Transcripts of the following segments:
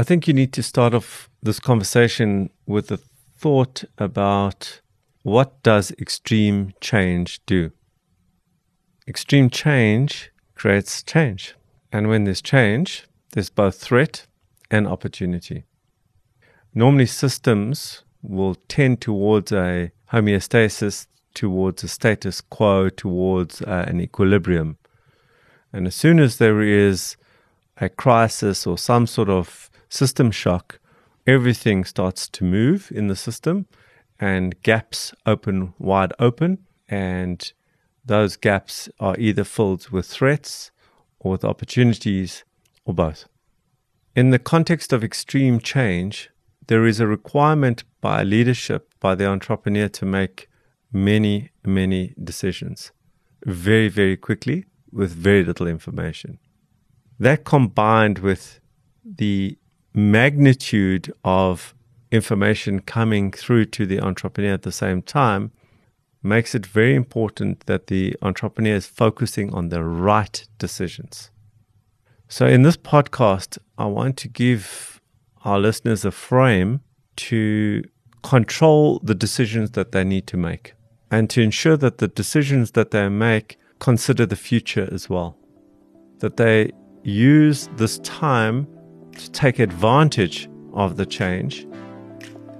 I think you need to start off this conversation with a thought about what does extreme change do? Extreme change creates change. And when there's change, there's both threat and opportunity. Normally, systems will tend towards a homeostasis, towards a status quo, towards uh, an equilibrium. And as soon as there is a crisis or some sort of system shock, everything starts to move in the system and gaps open wide open. And those gaps are either filled with threats or with opportunities or both. In the context of extreme change, there is a requirement by leadership, by the entrepreneur to make many, many decisions very, very quickly with very little information. That combined with the magnitude of information coming through to the entrepreneur at the same time makes it very important that the entrepreneur is focusing on the right decisions. So, in this podcast, I want to give our listeners a frame to control the decisions that they need to make and to ensure that the decisions that they make consider the future as well. That they use this time to take advantage of the change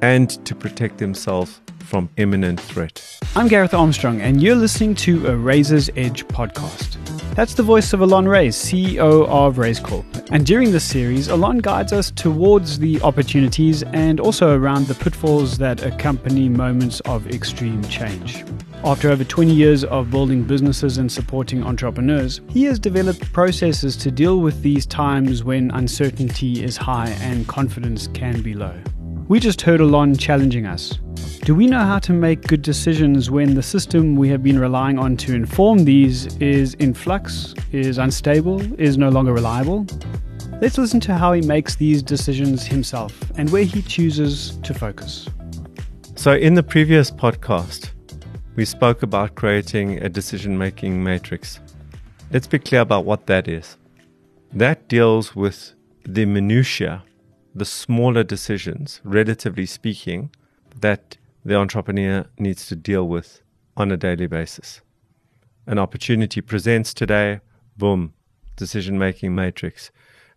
and to protect themselves from imminent threat. I'm Gareth Armstrong, and you're listening to a Razor's Edge podcast. That's the voice of Allon Raiz, CEO of Raizcorp. And during this series, Allon guides us towards the opportunities and also around the pitfalls that accompany moments of extreme change. After over 20 years of building businesses and supporting entrepreneurs, he has developed processes to deal with these times when uncertainty is high and confidence can be low. We just heard Allon challenging us. Do we know how to make good decisions when the system we have been relying on to inform these is in flux, is unstable, is no longer reliable? Let's listen to how he makes these decisions himself and where he chooses to focus. So, in the previous podcast, we spoke about creating a decision making matrix. Let's be clear about what that is. That deals with the minutiae the smaller decisions, relatively speaking, that the entrepreneur needs to deal with on a daily basis. An opportunity presents today, boom, decision making matrix.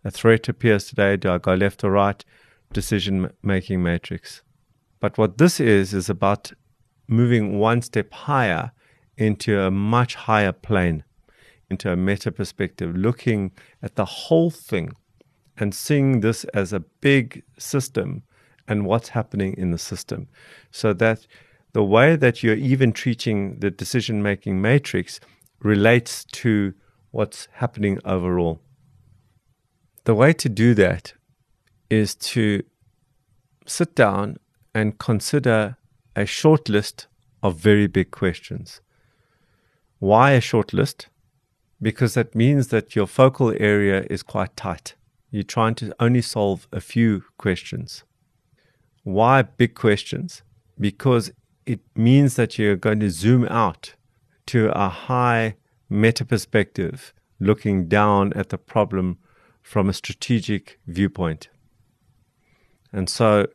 A threat appears today, do I go left or right? Decision making matrix. But what this is, is about moving one step higher into a much higher plane, into a meta perspective, looking at the whole thing and seeing this as a big system and what's happening in the system. So that the way that you're even treating the decision making matrix relates to what's happening overall. The way to do that is to sit down and consider a short list of very big questions. Why a short list? Because that means that your focal area is quite tight. You're trying to only solve a few questions. Why big questions? Because it means that you're going to zoom out to a high meta perspective, looking down at the problem from a strategic viewpoint. And so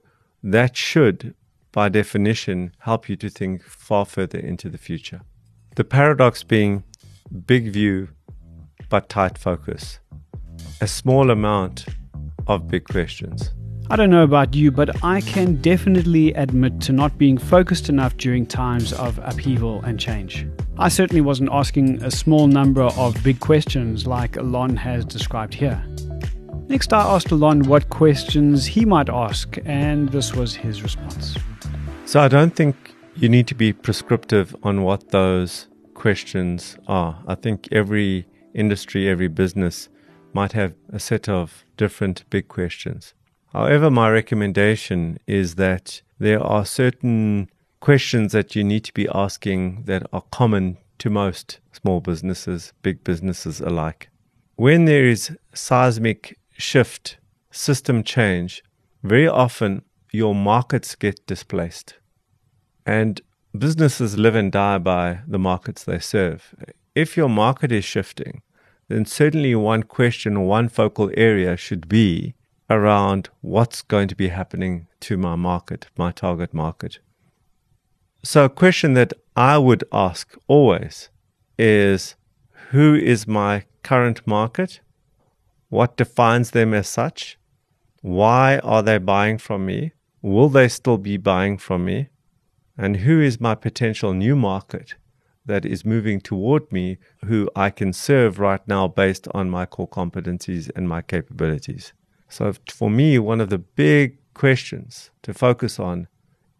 that should, by definition, help you to think far further into the future. The paradox being big view but tight focus a small amount of big questions. I don't know about you, but I can definitely admit to not being focused enough during times of upheaval and change. I certainly wasn't asking a small number of big questions like Allon has described here. Next, I asked Allon what questions he might ask, and this was his response. So, I don't think you need to be prescriptive on what those questions are. I think every industry, every business might have a set of different big questions. However, my recommendation is that there are certain questions that you need to be asking that are common to most small businesses, big businesses alike. When there is seismic shift, system change, very often your markets get displaced. And businesses live and die by the markets they serve. If your market is shifting, then certainly one question, one focal area should be around what's going to be happening to my market, my target market. So, a question that I would ask always is who is my current market? What defines them as such? Why are they buying from me? Will they still be buying from me? And who is my potential new market that is moving toward me who I can serve right now based on my core competencies and my capabilities? So, for me, one of the big questions to focus on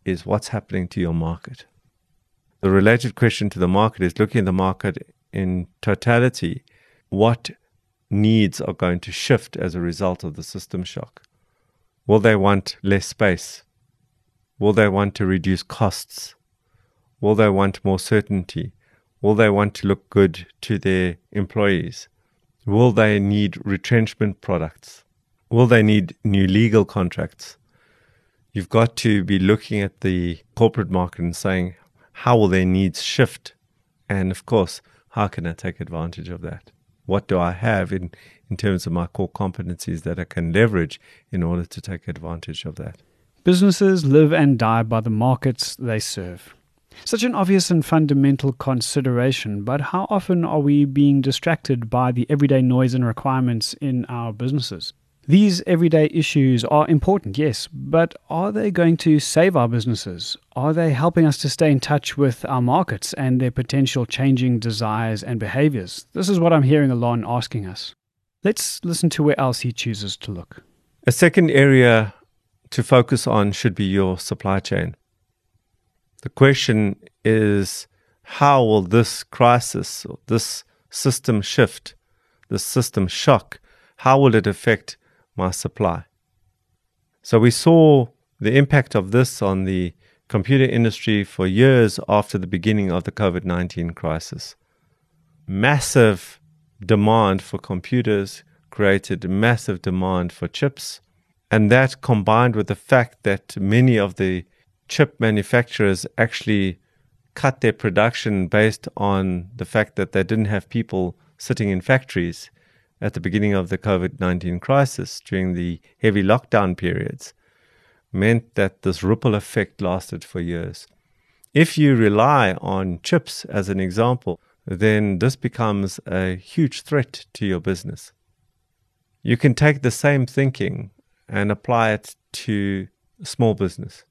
is what's happening to your market. The related question to the market is looking at the market in totality. What needs are going to shift as a result of the system shock? Will they want less space? Will they want to reduce costs? Will they want more certainty? Will they want to look good to their employees? Will they need retrenchment products? Will they need new legal contracts? You've got to be looking at the corporate market and saying, how will their needs shift? And of course, how can I take advantage of that? What do I have in, in terms of my core competencies that I can leverage in order to take advantage of that? Businesses live and die by the markets they serve. Such an obvious and fundamental consideration, but how often are we being distracted by the everyday noise and requirements in our businesses? These everyday issues are important, yes, but are they going to save our businesses? Are they helping us to stay in touch with our markets and their potential changing desires and behaviors? This is what I'm hearing Allon asking us. Let's listen to where else he chooses to look. A second area to focus on should be your supply chain. The question is how will this crisis, this system shift, this system shock, how will it affect my supply. So we saw the impact of this on the computer industry for years after the beginning of the COVID 19 crisis. Massive demand for computers created massive demand for chips. And that combined with the fact that many of the chip manufacturers actually cut their production based on the fact that they didn't have people sitting in factories at the beginning of the COVID 19 crisis during the heavy lockdown periods meant that this ripple effect lasted for years. If you rely on chips as an example, then this becomes a huge threat to your business. You can take the same thinking and apply it to small business.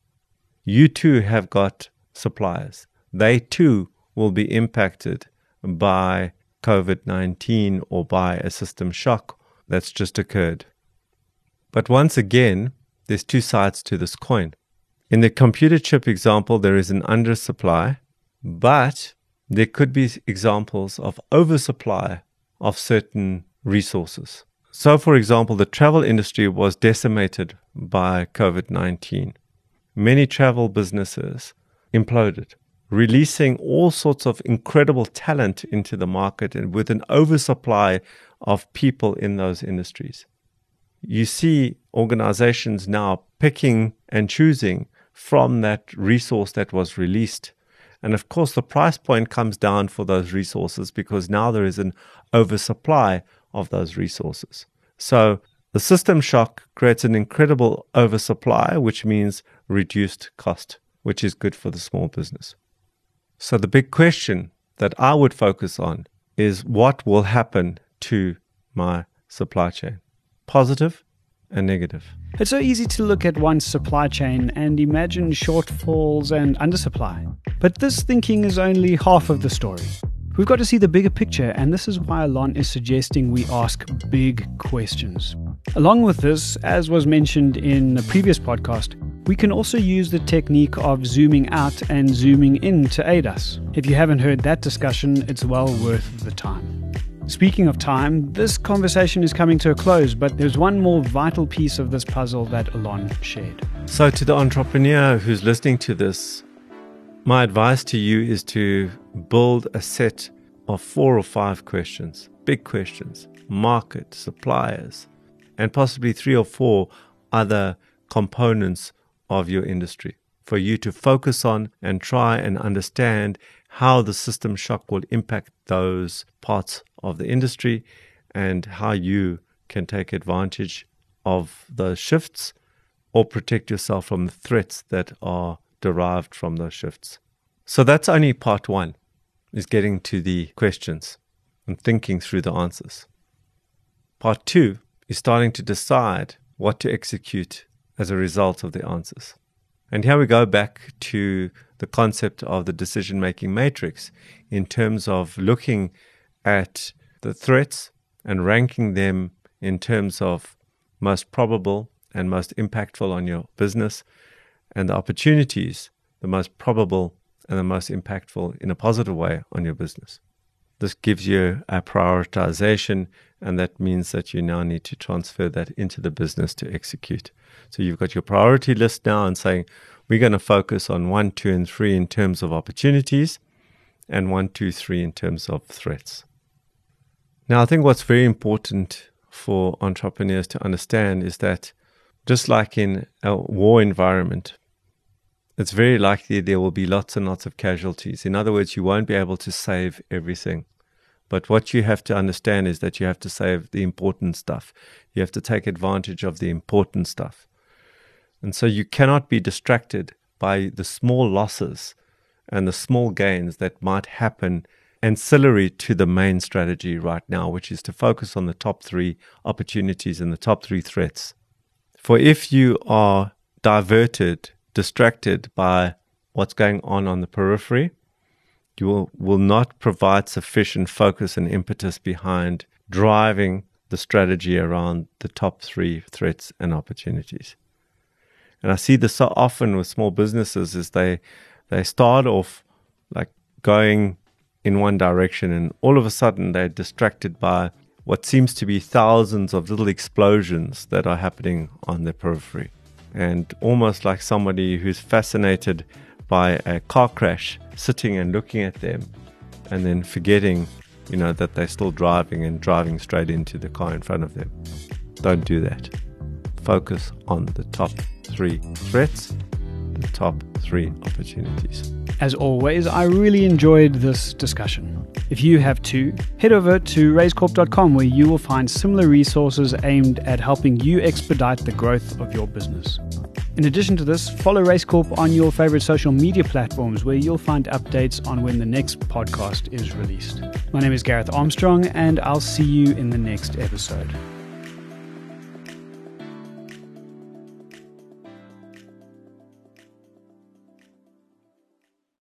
You too have got suppliers. They too will be impacted by COVID 19 or by a system shock that's just occurred. But once again, there's two sides to this coin. In the computer chip example, there is an undersupply, but there could be examples of oversupply of certain resources. So, for example, the travel industry was decimated by COVID 19. Many travel businesses imploded releasing all sorts of incredible talent into the market and with an oversupply of people in those industries. You see organizations now picking and choosing from that resource that was released. And of course, the price point comes down for those resources because now there is an oversupply of those resources. So the system shock creates an incredible oversupply, which means reduced cost, which is good for the small business. So the big question that I would focus on is what will happen to my supply chain, positive and negative. It's so easy to look at one's supply chain and imagine shortfalls and undersupply. But this thinking is only half of the story. We've got to see the bigger picture, and this is why Allon is suggesting we ask big questions. Along with this, as was mentioned in a previous podcast, we can also use the technique of zooming out and zooming in to aid us. If you haven't heard that discussion, it's well worth the time. Speaking of time, this conversation is coming to a close, but there's one more vital piece of this puzzle that Allon shared. So, to the entrepreneur who's listening to this, my advice to you is to build a set of four or five questions, big questions, market, suppliers, and possibly three or four other components of your industry for you to focus on and try and understand how the system shock will impact those parts of the industry and how you can take advantage of those shifts or protect yourself from the threats that are derived from those shifts. So that's only part one, is getting to the questions and thinking through the answers. Part two is starting to decide what to execute as a result of the answers. And here we go back to the concept of the decision making matrix in terms of looking at the threats and ranking them in terms of most probable and most impactful on your business, and the opportunities, the most probable and the most impactful in a positive way on your business. This gives you a prioritization, and that means that you now need to transfer that into the business to execute. So you've got your priority list now and saying, we're going to focus on one, two, and three in terms of opportunities, and one, two, three in terms of threats. Now, I think what's very important for entrepreneurs to understand is that just like in a war environment, it's very likely there will be lots and lots of casualties. In other words, you won't be able to save everything. But what you have to understand is that you have to save the important stuff. You have to take advantage of the important stuff. And so you cannot be distracted by the small losses and the small gains that might happen ancillary to the main strategy right now, which is to focus on the top three opportunities and the top three threats. For if you are diverted, distracted by what's going on on the periphery, you will, will not provide sufficient focus and impetus behind driving the strategy around the top three threats and opportunities. And I see this so often with small businesses is they they start off like going in one direction and all of a sudden they're distracted by what seems to be thousands of little explosions that are happening on the periphery. And almost like somebody who's fascinated by a car crash sitting and looking at them and then forgetting, you know, that they're still driving and driving straight into the car in front of them. Don't do that. Focus on the top three threats, the top three opportunities. As always, I really enjoyed this discussion. If you have too, head over to raizcorp.com where you will find similar resources aimed at helping you expedite the growth of your business. In addition to this, follow Raizcorp on your favorite social media platforms where you'll find updates on when the next podcast is released. My name is Gareth Armstrong, and I'll see you in the next episode.